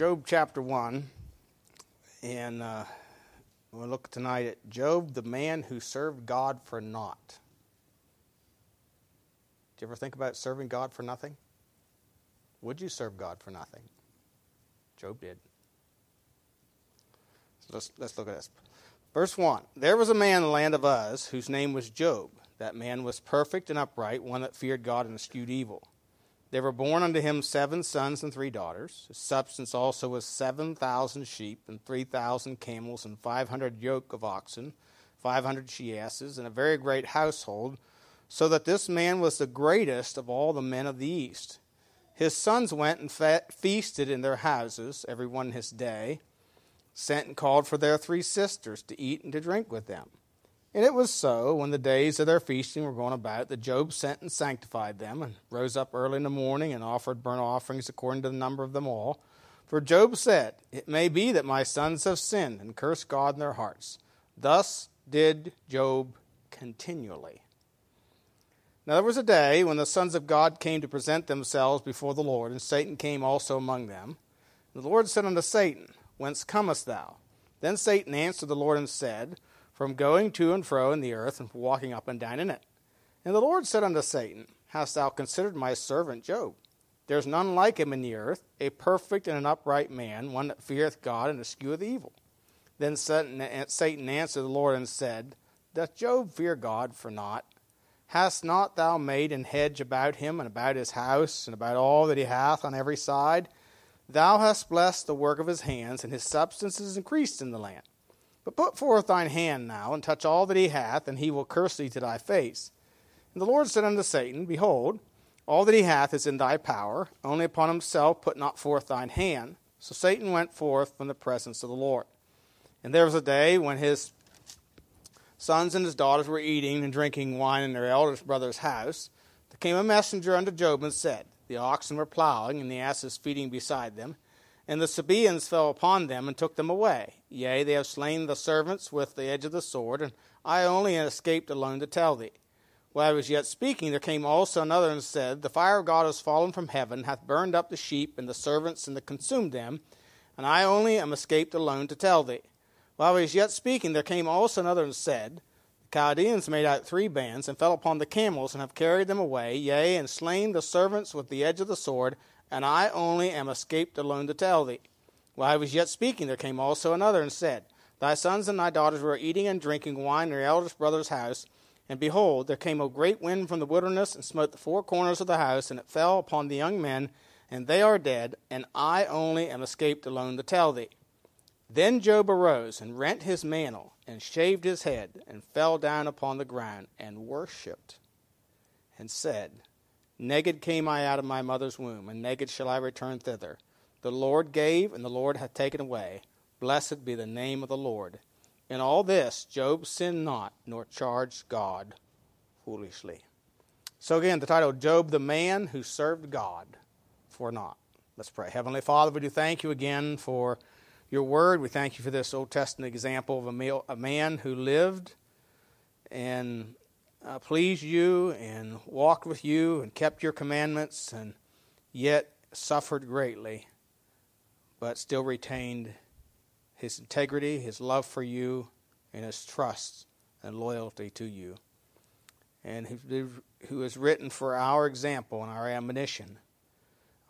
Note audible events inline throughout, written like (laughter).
Job chapter 1, and uh, we'll look tonight at Job, the man who served God for naught. Do you ever think about serving God for nothing? Would you serve God for nothing? Job did. So let's, let's look at this. Verse 1 There was a man in the land of Uz whose name was Job. That man was perfect and upright, one that feared God and eschewed evil. There were born unto him seven sons and three daughters. His substance also was seven thousand sheep, and three thousand camels, and five hundred yoke of oxen, five hundred she asses, and a very great household, so that this man was the greatest of all the men of the east. His sons went and fe- feasted in their houses, every one his day, sent and called for their three sisters to eat and to drink with them. And it was so, when the days of their feasting were gone about, that Job sent and sanctified them, and rose up early in the morning, and offered burnt offerings according to the number of them all. For Job said, It may be that my sons have sinned, and cursed God in their hearts. Thus did Job continually. Now there was a day when the sons of God came to present themselves before the Lord, and Satan came also among them. And the Lord said unto Satan, Whence comest thou? Then Satan answered the Lord and said, from going to and fro in the earth and walking up and down in it. And the Lord said unto Satan, Hast thou considered my servant Job? There is none like him in the earth, a perfect and an upright man, one that feareth God and escheweth evil. Then Satan answered the Lord and said, Doth Job fear God for naught? Hast not thou made an hedge about him and about his house and about all that he hath on every side? Thou hast blessed the work of his hands, and his substance is increased in the land. But put forth thine hand now, and touch all that he hath, and he will curse thee to thy face. And the Lord said unto Satan, Behold, all that he hath is in thy power, only upon himself put not forth thine hand. So Satan went forth from the presence of the Lord. And there was a day when his sons and his daughters were eating and drinking wine in their eldest brother's house. There came a messenger unto Job and said, The oxen were plowing, and the asses feeding beside them and the Sabaeans fell upon them and took them away. Yea, they have slain the servants with the edge of the sword, and I only escaped alone to tell thee. While I was yet speaking, there came also another and said, The fire of God is fallen from heaven, hath burned up the sheep and the servants, and consumed them, and I only am escaped alone to tell thee. While I was yet speaking, there came also another and said, The Chaldeans made out three bands, and fell upon the camels, and have carried them away, yea, and slain the servants with the edge of the sword, and I only am escaped alone to tell thee. While I was yet speaking, there came also another and said, Thy sons and thy daughters were eating and drinking wine in their eldest brother's house. And behold, there came a great wind from the wilderness and smote the four corners of the house, and it fell upon the young men, and they are dead, and I only am escaped alone to tell thee. Then Job arose and rent his mantle, and shaved his head, and fell down upon the ground, and worshipped, and said, Naked came I out of my mother's womb, and naked shall I return thither. The Lord gave, and the Lord hath taken away. Blessed be the name of the Lord. In all this, Job sinned not, nor charged God foolishly. So, again, the title Job, the man who served God for naught. Let's pray. Heavenly Father, we do thank you again for your word. We thank you for this Old Testament example of a, a man who lived and uh, pleased you and walked with you and kept your commandments and yet suffered greatly, but still retained his integrity, his love for you, and his trust and loyalty to you. And who, who is written for our example and our admonition.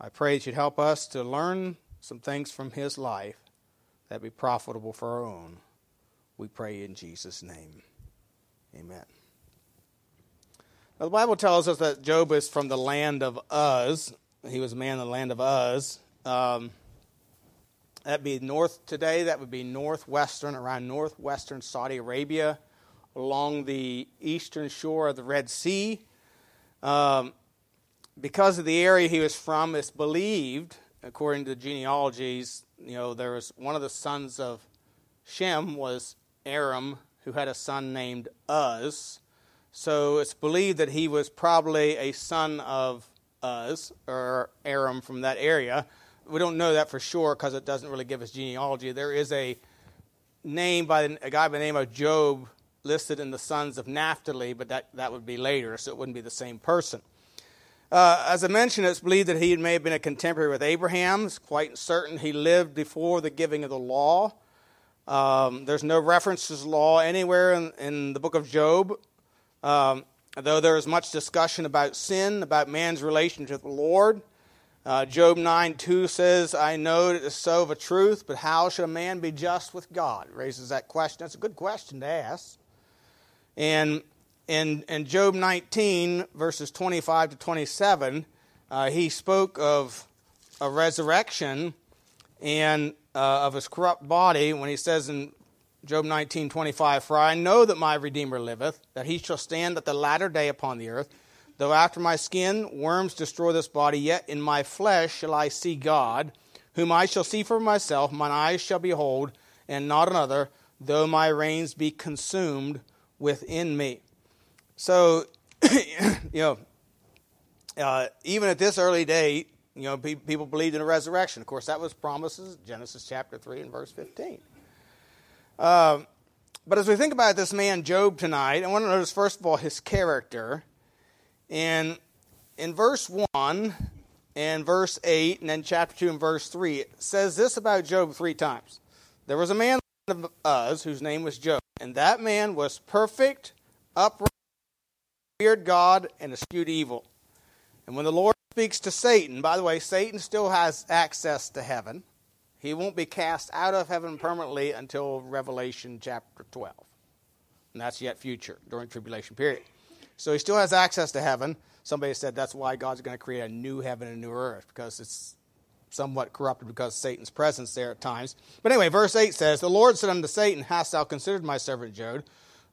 I pray that you'd help us to learn some things from his life that be profitable for our own. We pray in Jesus' name. Amen. The Bible tells us that Job is from the land of Uz. He was a man in the land of Uz. Um, that'd be north today. That would be northwestern, around northwestern Saudi Arabia, along the eastern shore of the Red Sea. Um, because of the area he was from, it's believed, according to the genealogies, you know, there was one of the sons of Shem was Aram, who had a son named Uz. So it's believed that he was probably a son of Uz or Aram from that area. We don't know that for sure because it doesn't really give us genealogy. There is a name by a guy by the name of Job listed in the sons of Naphtali, but that, that would be later, so it wouldn't be the same person. Uh, as I mentioned, it's believed that he may have been a contemporary with Abraham. It's quite certain he lived before the giving of the law. Um, there's no reference to law anywhere in, in, the book of Job, um, though there is much discussion about sin, about man's relationship with the Lord. Uh, Job 9 2 says, I know it is so of a truth, but how should a man be just with God? Raises that question. That's a good question to ask. And in, in Job 19, verses 25 to 27, uh, he spoke of a resurrection and uh, of his corrupt body when he says in Job 19, 25, For I know that my Redeemer liveth, that he shall stand at the latter day upon the earth. Though after my skin worms destroy this body, yet in my flesh shall I see God, whom I shall see for myself. Mine eyes shall behold, and not another, though my reins be consumed within me. So, (clears throat) you know, uh, even at this early date, you know, pe- people believed in a resurrection. Of course, that was promises, Genesis chapter 3 and verse 15. Um, but as we think about this man Job tonight, I want to notice, first of all, his character. And in verse 1 and verse 8, and then chapter 2 and verse 3, it says this about Job three times. There was a man of Uz whose name was Job, and that man was perfect, upright, feared God and eschewed evil. And when the Lord speaks to Satan, by the way, Satan still has access to heaven. He won't be cast out of heaven permanently until Revelation chapter 12. And that's yet future during tribulation period. So he still has access to heaven. Somebody said that's why God's going to create a new heaven and a new earth because it's somewhat corrupted because Satan's presence there at times. But anyway, verse 8 says, The Lord said unto Satan, Hast thou considered my servant Job?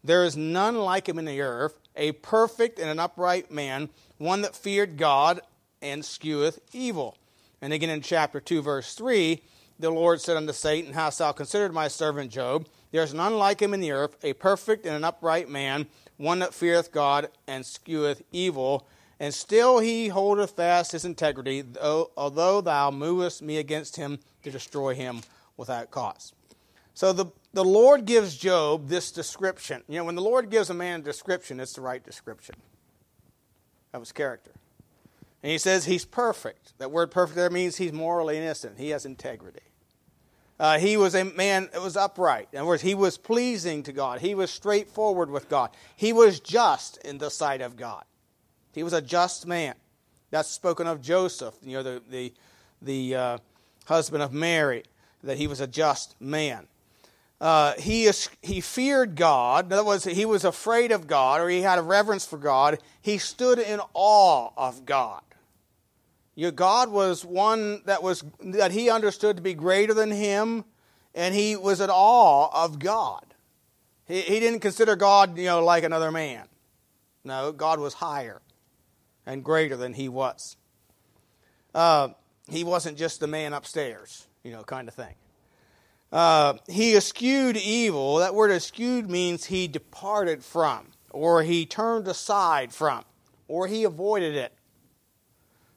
There is none like him in the earth, a perfect and an upright man, one that feared God and escheweth evil. And again in chapter 2, verse 3, the Lord said unto Satan, Hast thou considered my servant Job? There is none like him in the earth, a perfect and an upright man, one that feareth God and escheweth evil. And still he holdeth fast his integrity, though, although thou movest me against him to destroy him without cause. So the, the Lord gives Job this description. You know, when the Lord gives a man a description, it's the right description of his character. And he says he's perfect. That word perfect there means he's morally innocent. He has integrity. Uh, he was a man that was upright. In other words, he was pleasing to God. He was straightforward with God. He was just in the sight of God. He was a just man. That's spoken of Joseph, you know, the, the, the uh, husband of Mary, that he was a just man uh, he, is, he feared God. In other words, he was afraid of God, or he had a reverence for God. He stood in awe of God. You know, God was one that was that he understood to be greater than him, and he was in awe of God. He, he didn't consider God, you know, like another man. No, God was higher and greater than he was. Uh, he wasn't just the man upstairs, you know, kind of thing. Uh, he eschewed evil. That word eschewed means he departed from, or he turned aside from, or he avoided it.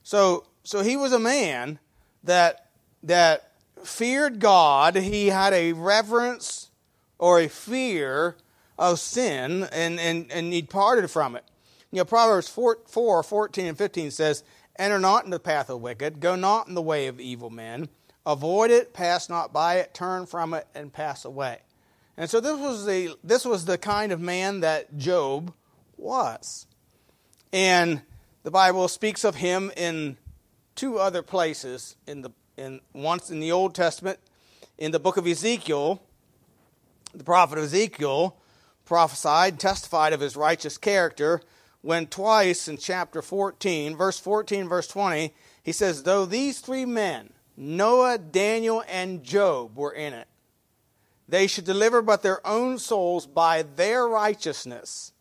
So, so he was a man that that feared God. He had a reverence or a fear of sin, and and and he departed from it. You know, Proverbs 4, 4 14 and 15 says, Enter not in the path of wicked, go not in the way of evil men Avoid it, pass not by it, turn from it, and pass away. And so this was the this was the kind of man that Job was. And the Bible speaks of him in two other places in the in once in the Old Testament in the book of Ezekiel the prophet of Ezekiel prophesied testified of his righteous character when twice in chapter 14 verse 14 verse 20 he says though these three men Noah, Daniel, and Job were in it. They should deliver but their own souls by their righteousness,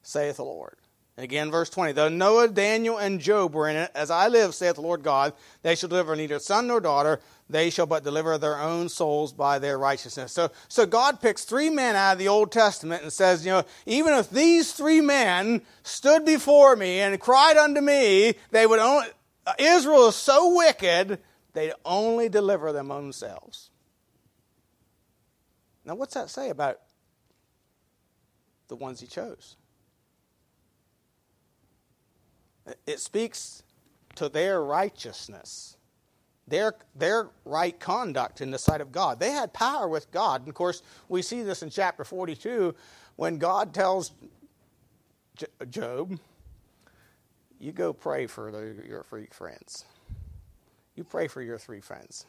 saith the Lord. Again, verse 20. Though Noah, Daniel, and Job were in it, as I live, saith the Lord God, they shall deliver neither son nor daughter, they shall but deliver their own souls by their righteousness. So, so God picks three men out of the Old Testament and says, you know, even if these three men stood before me and cried unto me, they would only, Israel is so wicked They'd only deliver them themselves. Now, what's that say about the ones he chose? It speaks to their righteousness, their, their right conduct in the sight of God. They had power with God. And of course, we see this in chapter 42 when God tells Job, You go pray for the, your three friends. You pray for your three friends.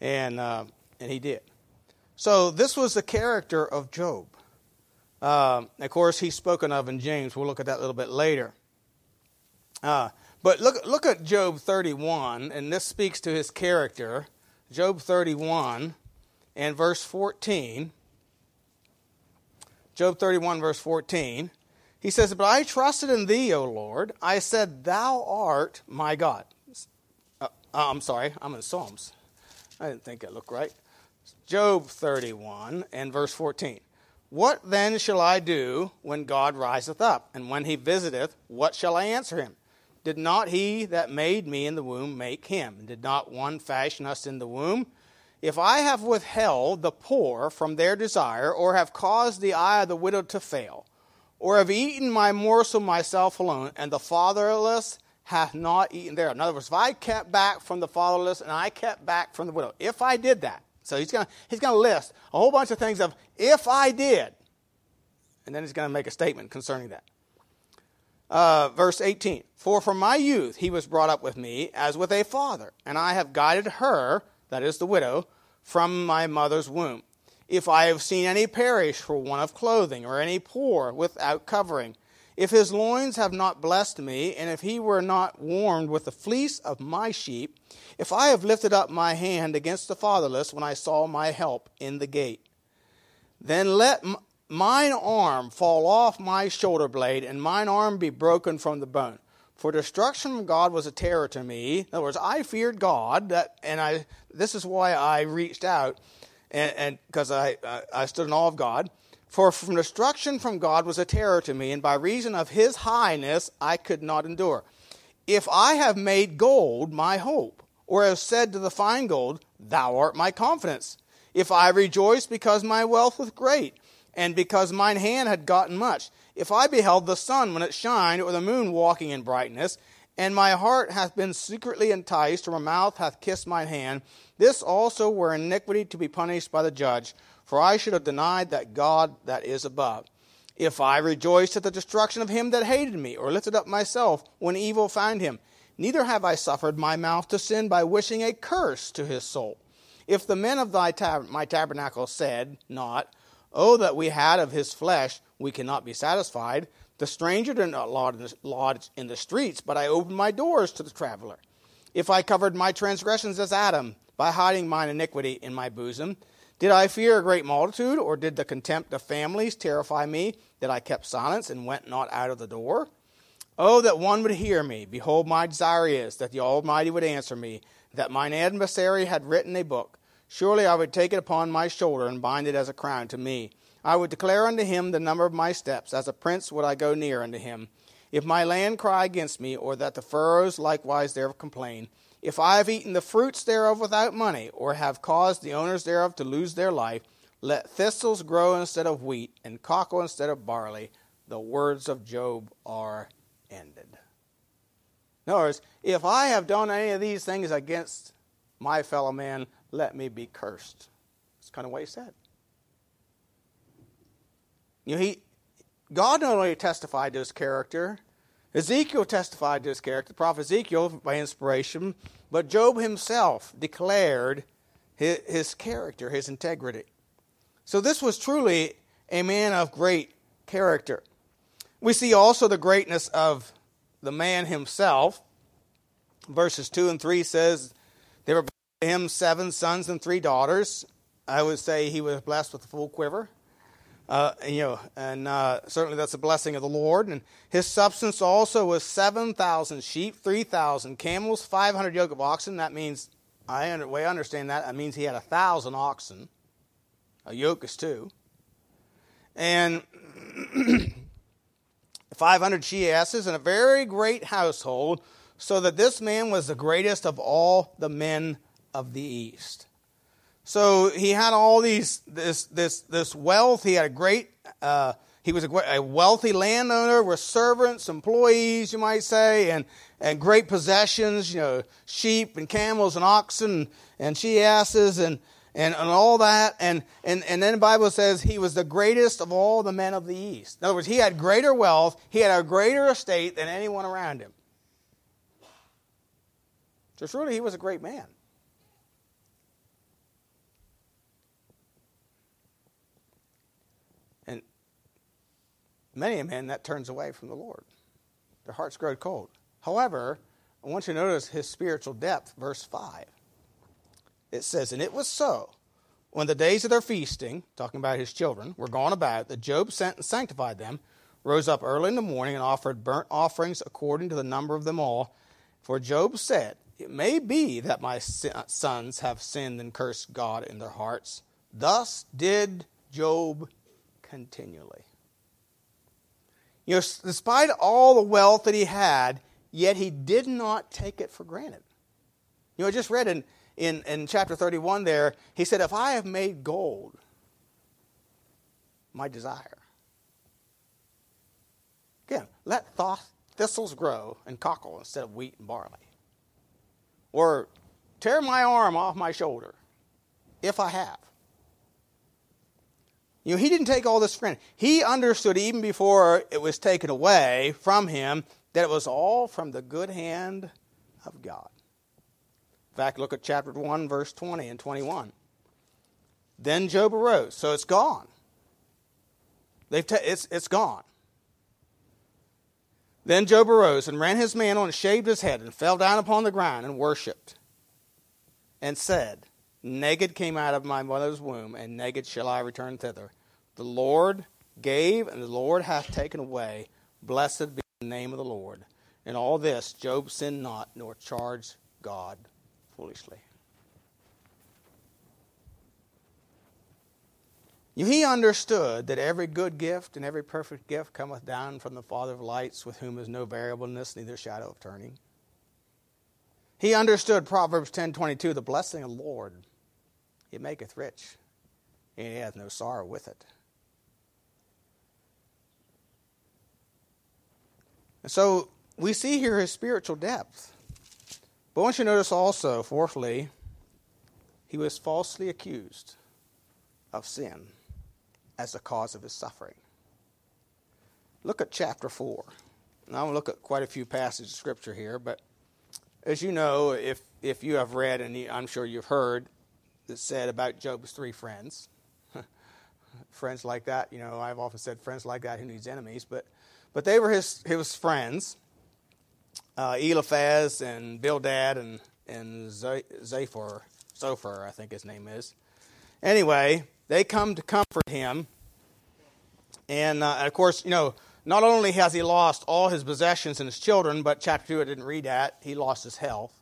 And, uh, and he did. So this was the character of Job. Uh, of course, he's spoken of in James. We'll look at that a little bit later. Uh, but look, look at Job 31, and this speaks to his character. Job 31 and verse 14. Job 31, verse 14. He says, But I trusted in thee, O Lord. I said, Thou art my God. Uh, uh I'm sorry, I'm in Psalms. I didn't think it looked right. Job 31 and verse 14. What then shall I do when God riseth up? And when he visiteth, what shall I answer him? Did not he that made me in the womb make him? Did not one fashion us in the womb? If I have withheld the poor from their desire, or have caused the eye of the widow to fail, or have eaten my morsel myself alone, and the fatherless hath not eaten there. In other words, if I kept back from the fatherless and I kept back from the widow, if I did that, so he's going he's to list a whole bunch of things of if I did, and then he's going to make a statement concerning that. Uh, verse 18 For from my youth he was brought up with me as with a father, and I have guided her, that is the widow, from my mother's womb. If I have seen any perish for want of clothing, or any poor without covering, if his loins have not blessed me, and if he were not warmed with the fleece of my sheep, if I have lifted up my hand against the fatherless when I saw my help in the gate, then let mine arm fall off my shoulder blade, and mine arm be broken from the bone. For destruction from God was a terror to me. In other words, I feared God, that, and I. This is why I reached out, and because I, I I stood in awe of God. For from destruction from God was a terror to me, and by reason of His highness I could not endure. If I have made gold my hope, or have said to the fine gold, Thou art my confidence. If I rejoice because my wealth was great, and because mine hand had gotten much. If I beheld the sun when it shined, or the moon walking in brightness, and my heart hath been secretly enticed, or my mouth hath kissed mine hand, this also were iniquity to be punished by the judge, for I should have denied that God that is above. If I rejoiced at the destruction of him that hated me, or lifted up myself when evil found him, neither have I suffered my mouth to sin by wishing a curse to his soul. If the men of thy tab- my tabernacle said not, Oh, that we had of his flesh, we cannot be satisfied. The stranger did not lodge in the streets, but I opened my doors to the traveler. If I covered my transgressions as Adam, by hiding mine iniquity in my bosom, did I fear a great multitude, or did the contempt of families terrify me, that I kept silence and went not out of the door? Oh, that one would hear me. Behold, my desire is that the Almighty would answer me, that mine adversary had written a book Surely I would take it upon my shoulder and bind it as a crown to me. I would declare unto him the number of my steps. As a prince would I go near unto him. If my land cry against me, or that the furrows likewise thereof complain, if I have eaten the fruits thereof without money, or have caused the owners thereof to lose their life, let thistles grow instead of wheat, and cockle instead of barley. The words of Job are ended. In other words, if I have done any of these things against my fellow man, let me be cursed. That's kind of what he said. You know, he, God not only testified to his character, Ezekiel testified to his character, the prophet Ezekiel by inspiration, but Job himself declared his, his character, his integrity. So this was truly a man of great character. We see also the greatness of the man himself. Verses 2 and 3 says, They were him seven sons and three daughters. I would say he was blessed with a full quiver. Uh, you know, and uh, certainly that's a blessing of the Lord. And his substance also was 7,000 sheep, 3,000 camels, 500 yoke of oxen. That means, I under, way I understand that, that means he had a 1,000 oxen. A yoke is two. And (clears throat) 500 she asses, and a very great household, so that this man was the greatest of all the men of the east. So he had all these this this this wealth. He had a great. Uh, he was a, a wealthy landowner with servants, employees, you might say, and, and great possessions, you know, sheep and camels and oxen and she asses and, and, and all that. And, and, and then the Bible says he was the greatest of all the men of the East. In other words, he had greater wealth, he had a greater estate than anyone around him. So truly, he was a great man. Many a man that turns away from the Lord. Their hearts grow cold. However, I want you to notice his spiritual depth, verse 5 it says, And it was so, when the days of their feasting, talking about his children, were gone about, that Job sent and sanctified them, rose up early in the morning, and offered burnt offerings according to the number of them all. For Job said, It may be that my sons have sinned and cursed God in their hearts. Thus did Job continually. You know, despite all the wealth that he had, yet he did not take it for granted. You know, I just read in in, in chapter 31 there, he said, If I have made gold my desire. Again, let thistles grow and cockle instead of wheat and barley. Or tear my arm off my shoulder, if I have. You know, he didn't take all this for granted. He understood even before it was taken away from him that it was all from the good hand of God. In fact, look at chapter 1, verse 20 and 21. Then Job arose. So it's gone. They've ta- it's, it's gone. Then Job arose and ran his mantle and shaved his head and fell down upon the ground and worshipped and said, Naked came out of my mother's womb, and naked shall I return thither. The Lord gave, and the Lord hath taken away. Blessed be the name of the Lord. In all this Job sinned not, nor charged God foolishly. He understood that every good gift and every perfect gift cometh down from the Father of lights, with whom is no variableness, neither shadow of turning. He understood Proverbs 10:22, the blessing of the Lord, it maketh rich, and he hath no sorrow with it. And so we see here his spiritual depth. But I want you to notice also, fourthly, he was falsely accused of sin as the cause of his suffering. Look at chapter 4. Now, I'm going to look at quite a few passages of scripture here, but as you know, if, if you have read, and I'm sure you've heard, that said about Job's three friends. (laughs) friends like that, you know, I've often said friends like that who needs enemies, but, but they were his, his friends uh, Eliphaz and Bildad and and Zophar, Zophar, I think his name is. Anyway, they come to comfort him, and, uh, of course, you know, not only has he lost all his possessions and his children, but chapter two I didn't read that. He lost his health.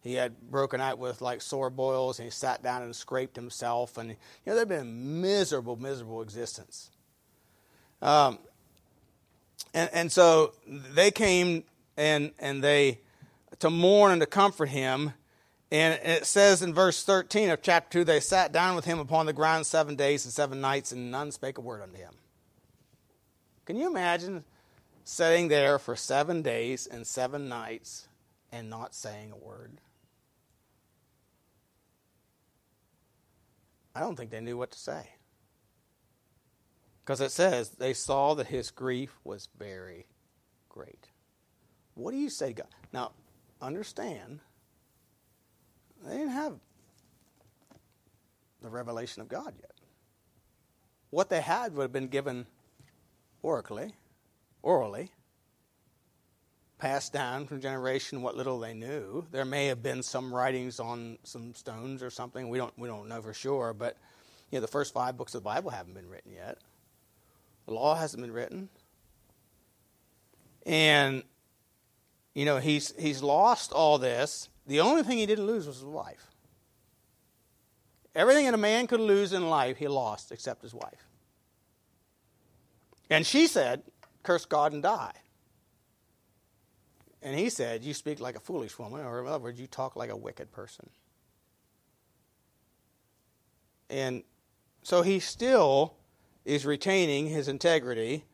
He had broken out with like sore boils, and he sat down and scraped himself, and you know they've been a miserable, miserable existence. Um, and, and so they came and, and they to mourn and to comfort him. And it says in verse 13 of chapter 2 they sat down with him upon the ground seven days and seven nights, and none spake a word unto him. Can you imagine sitting there for seven days and seven nights and not saying a word? I don't think they knew what to say. Because it says they saw that his grief was very great. What do you say God? Now, understand, they didn't have the revelation of God yet. What they had would have been given orally, orally, passed down from generation what little they knew. There may have been some writings on some stones or something. We don't we don't know for sure, but you know the first five books of the Bible haven't been written yet. The law hasn't been written. And you know, he's, he's lost all this. The only thing he didn't lose was his wife. Everything that a man could lose in life, he lost except his wife. And she said, Curse God and die. And he said, You speak like a foolish woman, or in other words, you talk like a wicked person. And so he still is retaining his integrity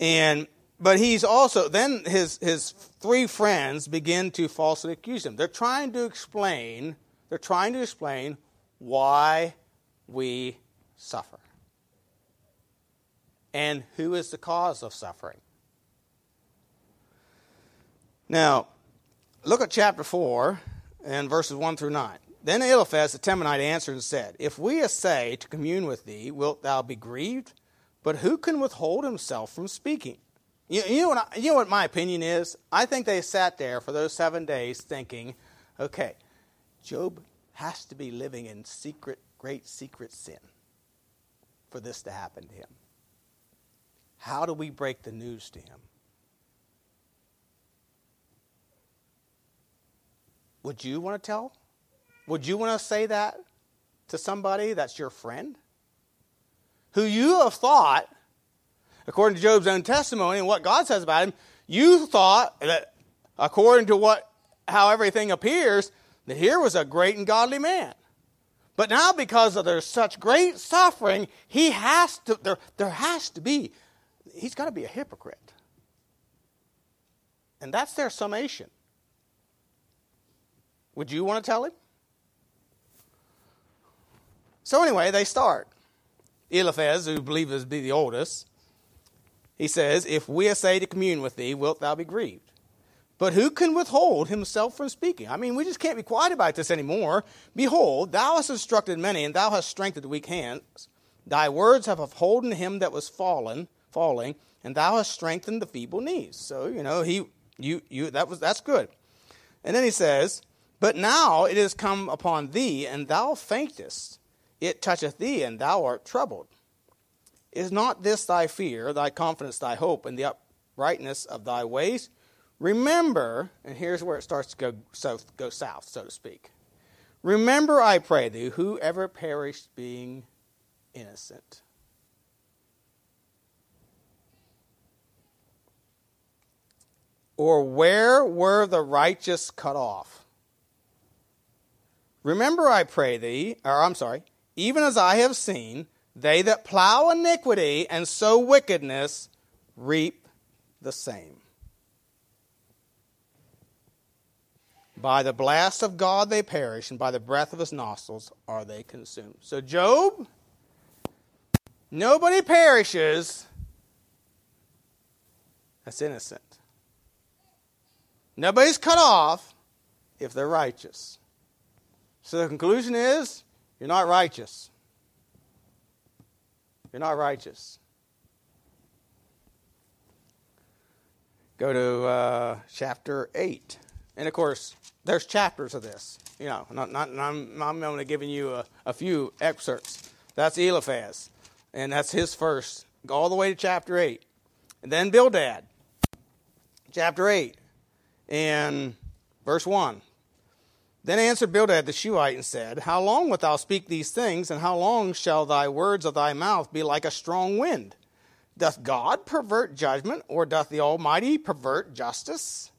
And but he's also then his his three friends begin to falsely accuse him. They're trying to explain, they're trying to explain why we suffer. And who is the cause of suffering? Now, look at chapter 4 and verses 1 through 9. Then Eliphaz the Temanite answered and said, If we essay to commune with thee, wilt thou be grieved? But who can withhold himself from speaking? You, you, know I, you know what my opinion is? I think they sat there for those seven days thinking, okay, Job has to be living in secret, great secret sin for this to happen to him. How do we break the news to him? Would you want to tell? Would you want to say that to somebody that's your friend? Who you have thought, according to Job's own testimony and what God says about him, you thought that according to what how everything appears, that here was a great and godly man. But now because of there's such great suffering, he has to there, there has to be he's got to be a hypocrite. And that's their summation. Would you want to tell him? So anyway, they start. Eliphaz, who believed to be the oldest, he says, If we essay to commune with thee, wilt thou be grieved? But who can withhold himself from speaking? I mean, we just can't be quiet about this anymore. Behold, thou hast instructed many, and thou hast strengthened the weak hands. Thy words have upholden him that was fallen, falling, and thou hast strengthened the feeble knees. So, you know, he you you that was that's good. And then he says, but now it is come upon thee, and thou faintest. It toucheth thee, and thou art troubled. Is not this thy fear, thy confidence, thy hope, and the uprightness of thy ways? Remember, and here's where it starts to go south, go south, so to speak. Remember, I pray thee, whoever perished being innocent. Or where were the righteous cut off? Remember, I pray thee, or I'm sorry, even as I have seen, they that plow iniquity and sow wickedness reap the same. By the blast of God they perish, and by the breath of his nostrils are they consumed. So, Job, nobody perishes that's innocent. Nobody's cut off if they're righteous. So the conclusion is you're not righteous. You're not righteous. Go to uh, chapter 8. And of course, there's chapters of this. You know, not, not, I'm, I'm only giving you a, a few excerpts. That's Eliphaz. And that's his first, all the way to chapter 8. And then Bildad, chapter 8, and verse 1. Then answered Bildad the Shuhite and said, How long wilt thou speak these things, and how long shall thy words of thy mouth be like a strong wind? Doth God pervert judgment, or doth the Almighty pervert justice?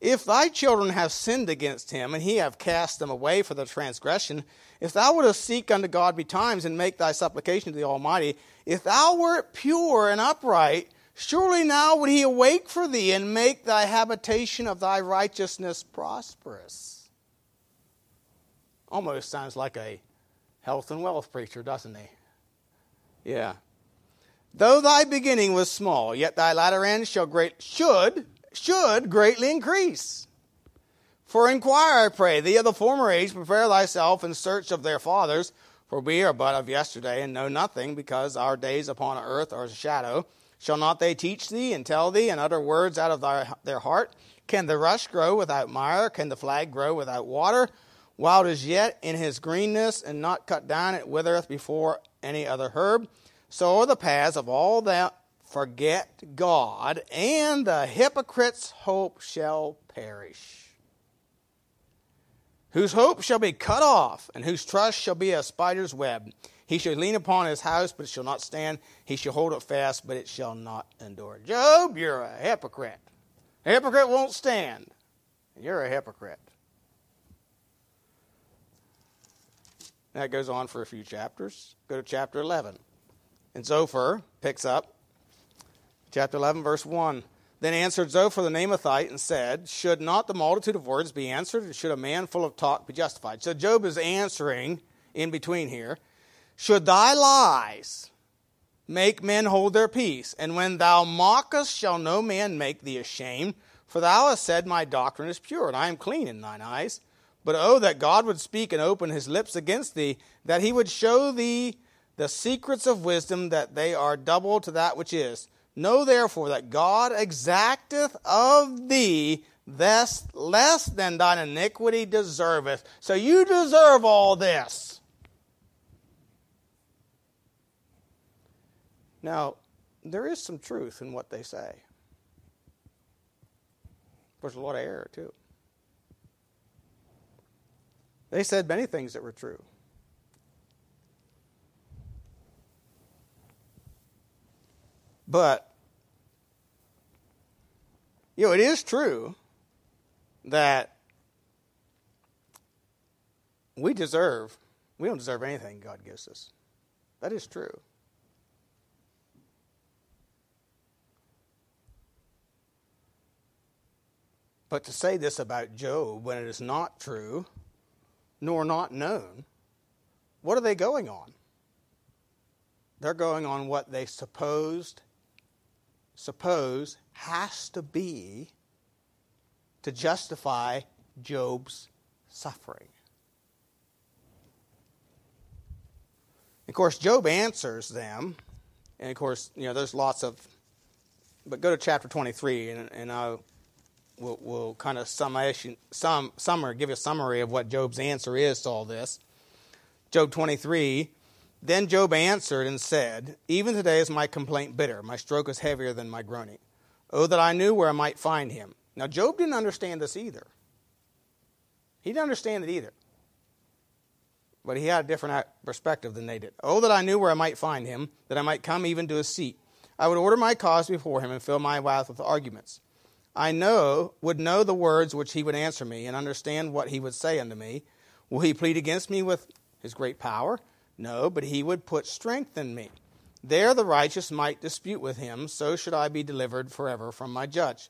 If thy children have sinned against him, and he have cast them away for their transgression, if thou wouldst seek unto God betimes and make thy supplication to the Almighty, if thou wert pure and upright, surely now would he awake for thee and make thy habitation of thy righteousness prosperous. Almost sounds like a health and wealth preacher, doesn't he? Yeah. Though thy beginning was small, yet thy latter end shall great should should greatly increase. For inquire, I pray thee, of the former age, prepare thyself in search of their fathers, for we are but of yesterday and know nothing, because our days upon earth are as a shadow. Shall not they teach thee and tell thee and utter words out of thy, their heart? Can the rush grow without mire? Can the flag grow without water? While it is yet in his greenness and not cut down, it withereth before any other herb. So are the paths of all that forget God, and the hypocrite's hope shall perish. Whose hope shall be cut off, and whose trust shall be a spider's web. He shall lean upon his house, but it shall not stand. He shall hold it fast, but it shall not endure. Job, you're a hypocrite. A hypocrite won't stand. You're a hypocrite. That goes on for a few chapters. Go to chapter 11. And Zophar picks up Chapter 11, verse 1. Then answered Zophar the Naamathite and said, Should not the multitude of words be answered, and should a man full of talk be justified? So Job is answering in between here. Should thy lies make men hold their peace? And when thou mockest, shall no man make thee ashamed? For thou hast said, My doctrine is pure, and I am clean in thine eyes. But oh, that God would speak and open his lips against thee, that he would show thee the secrets of wisdom, that they are double to that which is. Know therefore that God exacteth of thee less, less than thine iniquity deserveth. So you deserve all this. Now, there is some truth in what they say. There's a lot of error, too. They said many things that were true. But, you know, it is true that we deserve, we don't deserve anything God gives us. That is true. But to say this about Job when it is not true, nor not known, what are they going on? They're going on what they supposed suppose has to be to justify Job's suffering. Of course, Job answers them, and of course, you know, there's lots of. But go to chapter 23, and, and I'll we'll, we'll kind of summation, sum, summary, give you a summary of what Job's answer is to all this. Job 23. Then Job answered and said, Even today is my complaint bitter. My stroke is heavier than my groaning. Oh, that I knew where I might find him. Now, Job didn't understand this either. He didn't understand it either. But he had a different perspective than they did. Oh, that I knew where I might find him, that I might come even to his seat. I would order my cause before him and fill my mouth with arguments. I know would know the words which he would answer me and understand what he would say unto me. Will he plead against me with his great power? No, but he would put strength in me. There the righteous might dispute with him, so should I be delivered forever from my judge.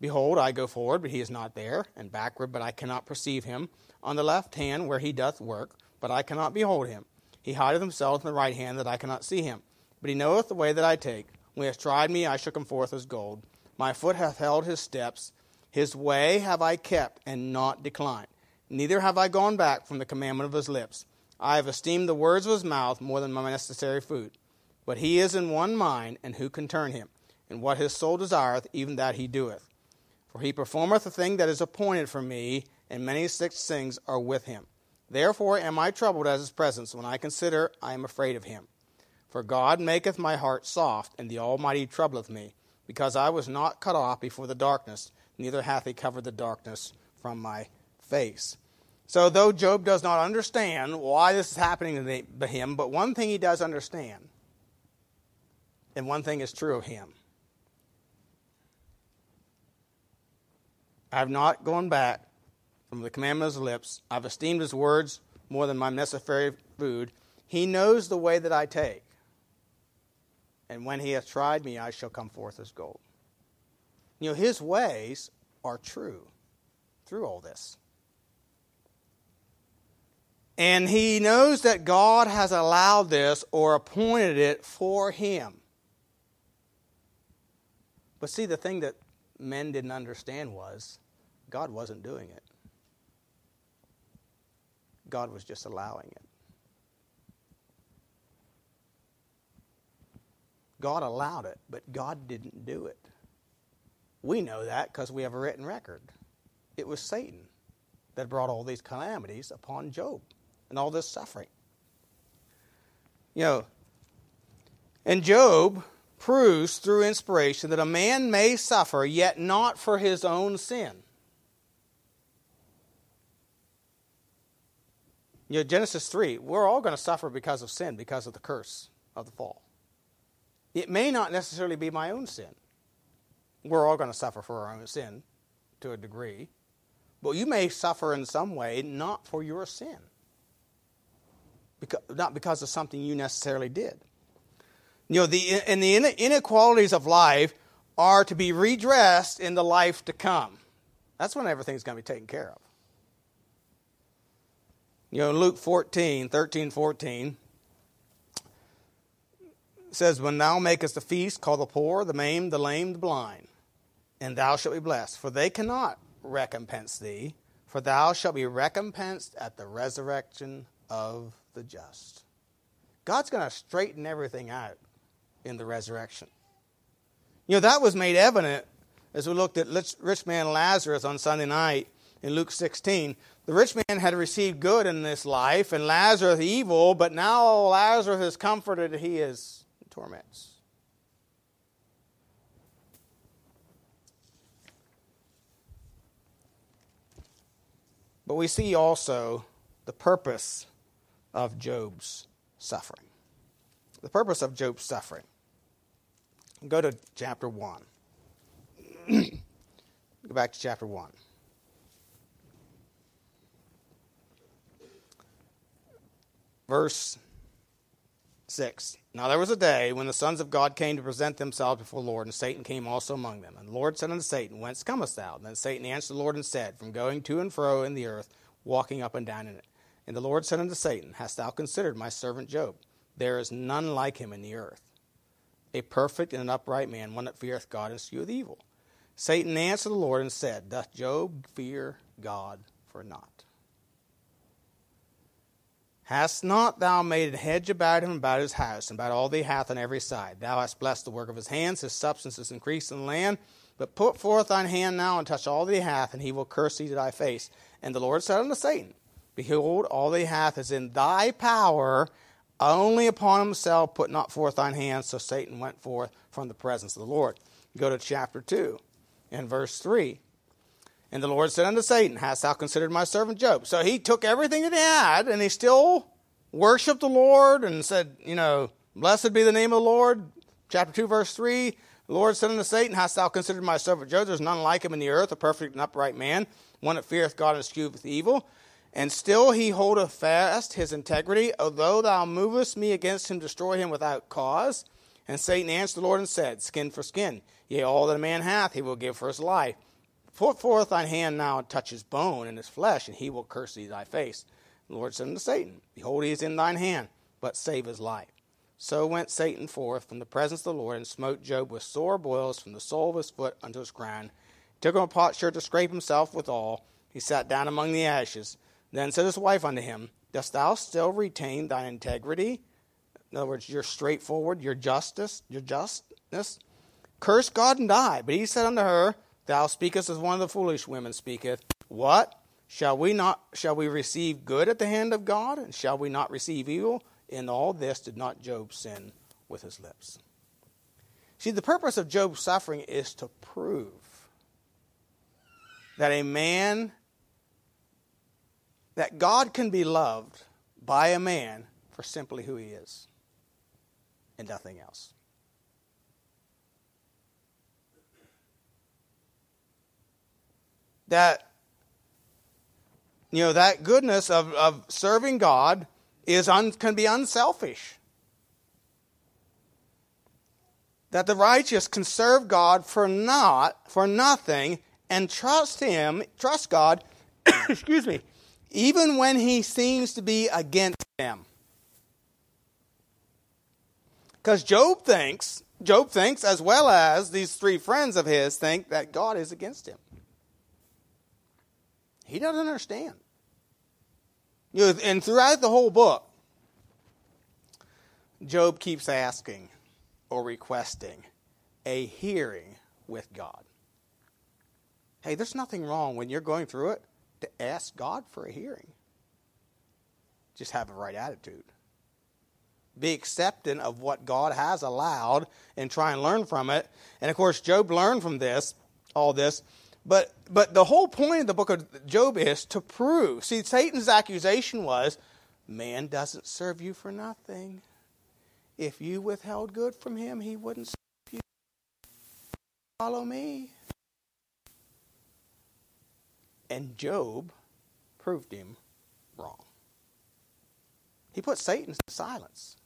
Behold, I go forward, but he is not there, and backward, but I cannot perceive him. On the left hand, where he doth work, but I cannot behold him. He hideth himself in the right hand, that I cannot see him. But he knoweth the way that I take. When he hath tried me, I shall him forth as gold. My foot hath held his steps. His way have I kept and not declined. Neither have I gone back from the commandment of his lips. I have esteemed the words of his mouth more than my necessary food. But he is in one mind, and who can turn him? And what his soul desireth, even that he doeth. For he performeth the thing that is appointed for me, and many such things are with him. Therefore am I troubled at his presence. When I consider, I am afraid of him. For God maketh my heart soft, and the Almighty troubleth me because I was not cut off before the darkness, neither hath he covered the darkness from my face. So, though Job does not understand why this is happening to him, but one thing he does understand, and one thing is true of him I have not gone back from the commandment of his lips. I've esteemed his words more than my necessary food. He knows the way that I take and when he hath tried me, I shall come forth as gold. You know, his ways are true through all this. And he knows that God has allowed this or appointed it for him. But see, the thing that men didn't understand was God wasn't doing it, God was just allowing it. God allowed it, but God didn't do it. We know that because we have a written record. It was Satan that brought all these calamities upon Job and all this suffering. You know, and Job proves through inspiration that a man may suffer, yet not for his own sin. You know, Genesis 3, we're all going to suffer because of sin, because of the curse of the fall. It may not necessarily be my own sin. We're all going to suffer for our own sin to a degree. But you may suffer in some way not for your sin, because, not because of something you necessarily did. You know, the, and the inequalities of life are to be redressed in the life to come. That's when everything's going to be taken care of. You know, Luke 14, 13, 14, says, When thou makest a feast, call the poor, the maimed, the lame, the blind, and thou shalt be blessed. For they cannot recompense thee, for thou shalt be recompensed at the resurrection of the just. God's going to straighten everything out in the resurrection. You know, that was made evident as we looked at rich man Lazarus on Sunday night in Luke 16. The rich man had received good in this life, and Lazarus evil, but now Lazarus is comforted, he is torments. But we see also the purpose of Job's suffering. The purpose of Job's suffering. Go to chapter 1. (clears throat) Go back to chapter 1. Verse 6. Now there was a day when the sons of God came to present themselves before the Lord, and Satan came also among them. And the Lord said unto Satan, Whence comest thou? And then Satan answered the Lord and said, From going to and fro in the earth, walking up and down in it. And the Lord said unto Satan, Hast thou considered my servant Job? There is none like him in the earth, a perfect and an upright man, one that feareth God and escheweth evil. Satan answered the Lord and said, Doth Job fear God for naught? Hast not thou made a hedge about him, about his house, and about all that he hath on every side? Thou hast blessed the work of his hands, his substance is increased in the land. But put forth thine hand now and touch all that he hath, and he will curse thee to thy face. And the Lord said unto Satan, Behold, all that he hath is in thy power, only upon himself put not forth thine hand. So Satan went forth from the presence of the Lord. Go to chapter 2 and verse 3. And the Lord said unto Satan, Hast thou considered my servant Job? So he took everything that he had and he still worshiped the Lord and said, You know, blessed be the name of the Lord. Chapter 2, verse 3. The Lord said unto Satan, Hast thou considered my servant Job? There's none like him in the earth, a perfect and upright man, one that feareth God and escheweth evil. And still he holdeth fast his integrity, although thou movest me against him, destroy him without cause. And Satan answered the Lord and said, Skin for skin, yea, all that a man hath he will give for his life. Put forth thine hand now and touch his bone and his flesh, and he will curse thee thy face. The Lord said unto Satan, Behold, he is in thine hand, but save his life. So went Satan forth from the presence of the Lord and smote Job with sore boils from the sole of his foot unto his ground. He took him a potsherd to scrape himself withal. He sat down among the ashes. Then said his wife unto him, Dost thou still retain thine integrity? In other words, your straightforward, your justice, your justness. Curse God and die. But he said unto her, Thou speakest as one of the foolish women speaketh. What? Shall we not shall we receive good at the hand of God? And shall we not receive evil? In all this did not Job sin with his lips. See, the purpose of Job's suffering is to prove that a man that God can be loved by a man for simply who he is and nothing else. That, you know, that goodness of, of serving God is un, can be unselfish. That the righteous can serve God for not for nothing and trust him, trust God, (coughs) excuse me, even when he seems to be against them. Because Job thinks, Job thinks, as well as these three friends of his think that God is against him. He doesn't understand. You know, and throughout the whole book, Job keeps asking or requesting a hearing with God. Hey, there's nothing wrong when you're going through it to ask God for a hearing. Just have the right attitude. Be accepting of what God has allowed and try and learn from it. And of course, Job learned from this, all this. But but the whole point of the book of Job is to prove. See, Satan's accusation was, man doesn't serve you for nothing. If you withheld good from him, he wouldn't serve you. Follow me. And Job proved him wrong. He put Satan to silence.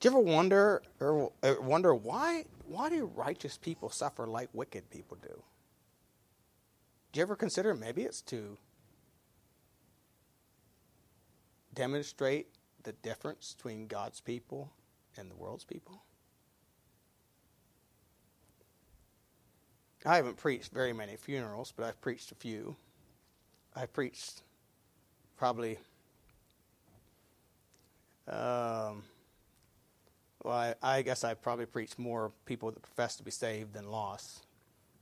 Do you ever wonder or wonder why why do righteous people suffer like wicked people do? Do you ever consider maybe it's to demonstrate the difference between God's people and the world's people? I haven't preached very many funerals, but I've preached a few. I've preached probably, um, well, I, I guess I've probably preached more people that profess to be saved than lost.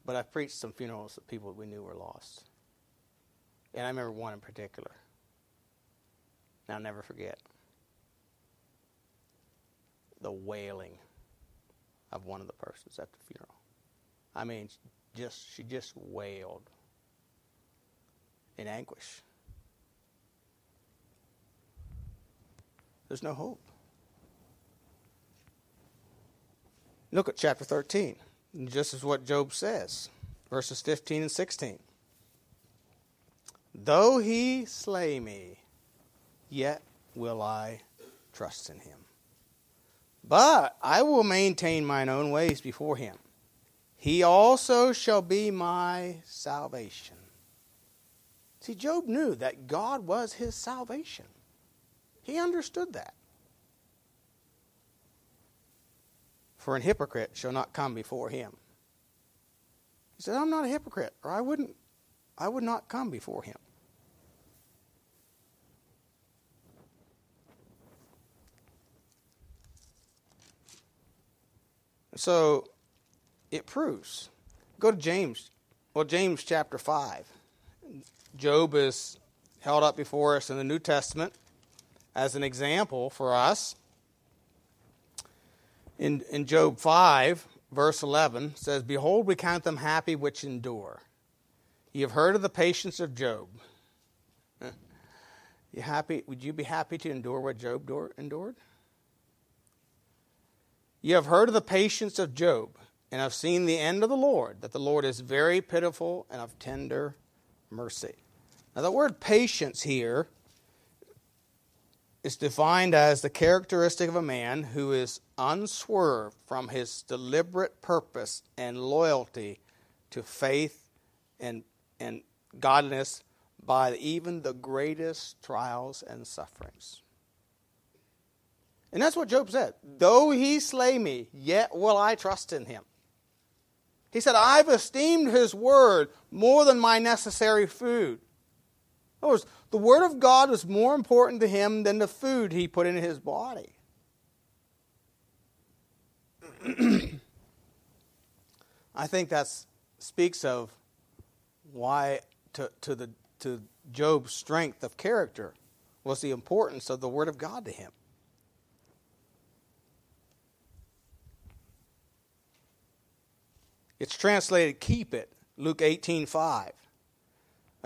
But I've preached some funerals of people that we knew were lost. And I remember one in particular. And I'll never forget the wailing of one of the persons at the funeral. I mean, just she just wailed in anguish. There's no hope. Look at chapter 13. Just as what Job says, verses 15 and 16. Though he slay me, yet will I trust in him. But I will maintain mine own ways before him. He also shall be my salvation. See, Job knew that God was his salvation. He understood that. For an hypocrite shall not come before him. He said, I'm not a hypocrite, or I wouldn't I would not come before him. So it proves. Go to James. Well, James chapter 5. Job is held up before us in the New Testament as an example for us. In, in Job 5, verse 11, says, Behold, we count them happy which endure. You have heard of the patience of Job. (laughs) You happy? Would you be happy to endure what Job endured? You have heard of the patience of Job, and have seen the end of the Lord, that the Lord is very pitiful and of tender mercy. Now, the word patience here is defined as the characteristic of a man who is unswerved from his deliberate purpose and loyalty to faith and, and godliness by even the greatest trials and sufferings. And that's what Job said. Though he slay me, yet will I trust in him. He said, I've esteemed his word more than my necessary food. In other words, the word of God was more important to him than the food he put in his body. (clears throat) I think that speaks of why to, to, the, to Job's strength of character was the importance of the word of God to him. It's translated keep it, Luke 18 5.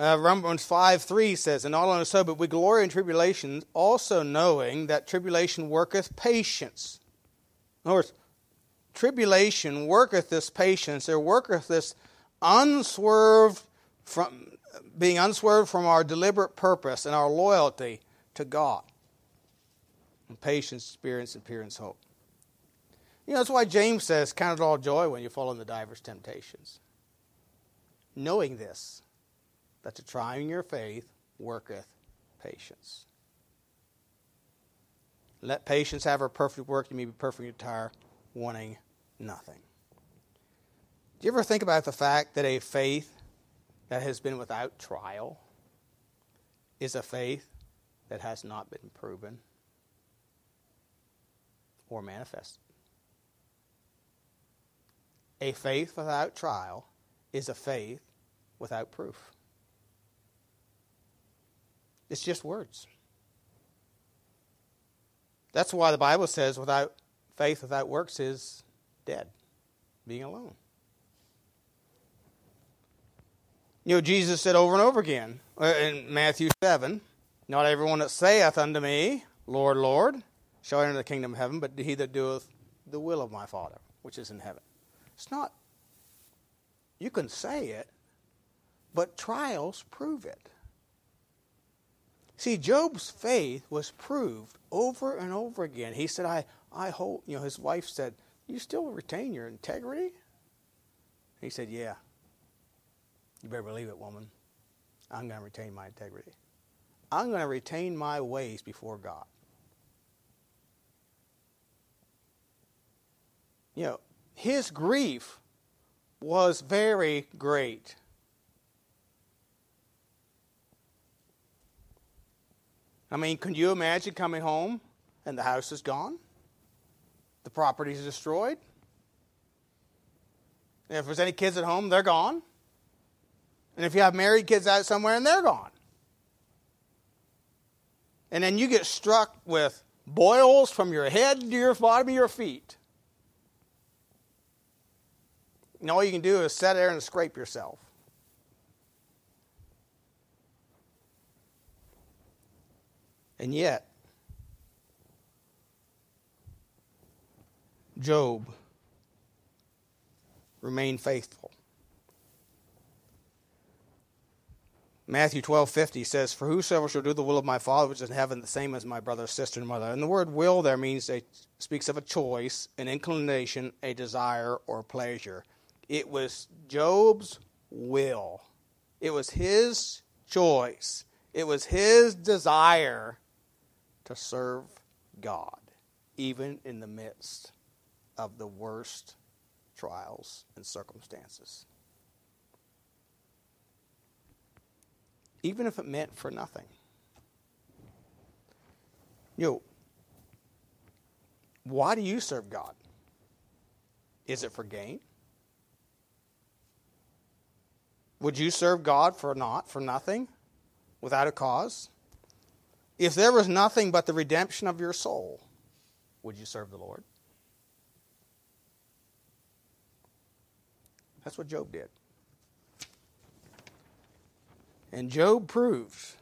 Uh, Romans 5 3 says, And all on so, but we glory in tribulations, also knowing that tribulation worketh patience. In other words, tribulation worketh this patience, there worketh this unswerved from being unswerved from our deliberate purpose and our loyalty to God. And patience, experience, appearance, hope. You know, that's why James says, Count it all joy when you fall in the divers temptations. Knowing this, that the trying your faith worketh patience. Let patience have her perfect work, you may be perfect and entire, wanting nothing. Do you ever think about the fact that a faith that has been without trial is a faith that has not been proven or manifested? A faith without trial is a faith without proof. It's just words. That's why the Bible says without faith without works is dead, being alone. You know, Jesus said over and over again uh, in Matthew 7 Not everyone that saith unto me, Lord, Lord, shall enter the kingdom of heaven, but he that doeth the will of my Father, which is in heaven. It's not, you can say it, but trials prove it. See, Job's faith was proved over and over again. He said, I I hope, you know, his wife said, You still retain your integrity? He said, Yeah. You better believe it, woman. I'm going to retain my integrity. I'm going to retain my ways before God. You know, his grief was very great. I mean, can you imagine coming home and the house is gone? The property is destroyed? And if there's any kids at home, they're gone. And if you have married kids out somewhere and they're gone. And then you get struck with boils from your head to your bottom of your feet. And all you can do is sit there and scrape yourself. And yet, Job remained faithful. Matthew 12:50 says, "For whosoever shall do the will of my Father which is in heaven, the same as my brother, sister, and mother." And the word "will" there means it speaks of a choice, an inclination, a desire, or pleasure. It was Job's will. It was his choice. It was his desire to serve God, even in the midst of the worst trials and circumstances. Even if it meant for nothing. You know, why do you serve God? Is it for gain? Would you serve God for not, for nothing, without a cause? If there was nothing but the redemption of your soul, would you serve the Lord? That's what Job did. And Job proved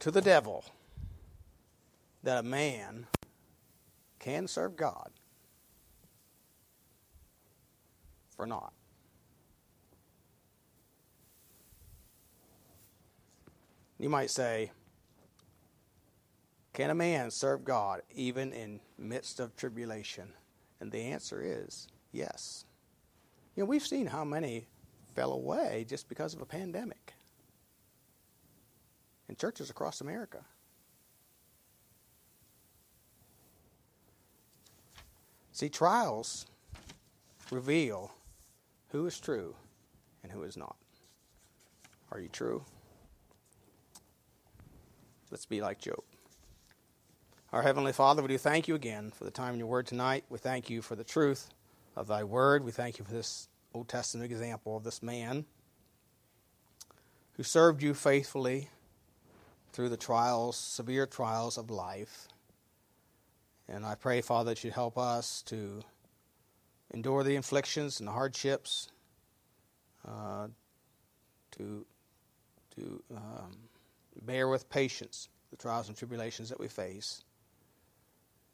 to the devil that a man can serve God for naught. You might say, Can a man serve God even in midst of tribulation? And the answer is yes. You know, we've seen how many fell away just because of a pandemic in churches across America. See, trials reveal who is true and who is not. Are you true? Let's be like Job. Our Heavenly Father, we do thank you again for the time in your word tonight. We thank you for the truth of thy word. We thank you for this Old Testament example of this man who served you faithfully through the trials, severe trials of life. And I pray, Father, that you help us to endure the inflictions and the hardships, uh, to, to um, bear with patience the trials and tribulations that we face.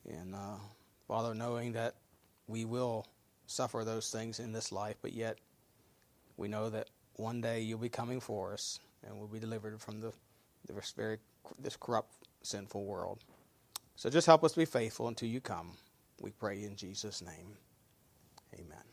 And uh, Father, knowing that we will suffer those things in this life, but yet we know that one day you'll be coming for us and we'll be delivered from the, this very this corrupt, sinful world. So just help us be faithful until you come. We pray in Jesus' name. Amen.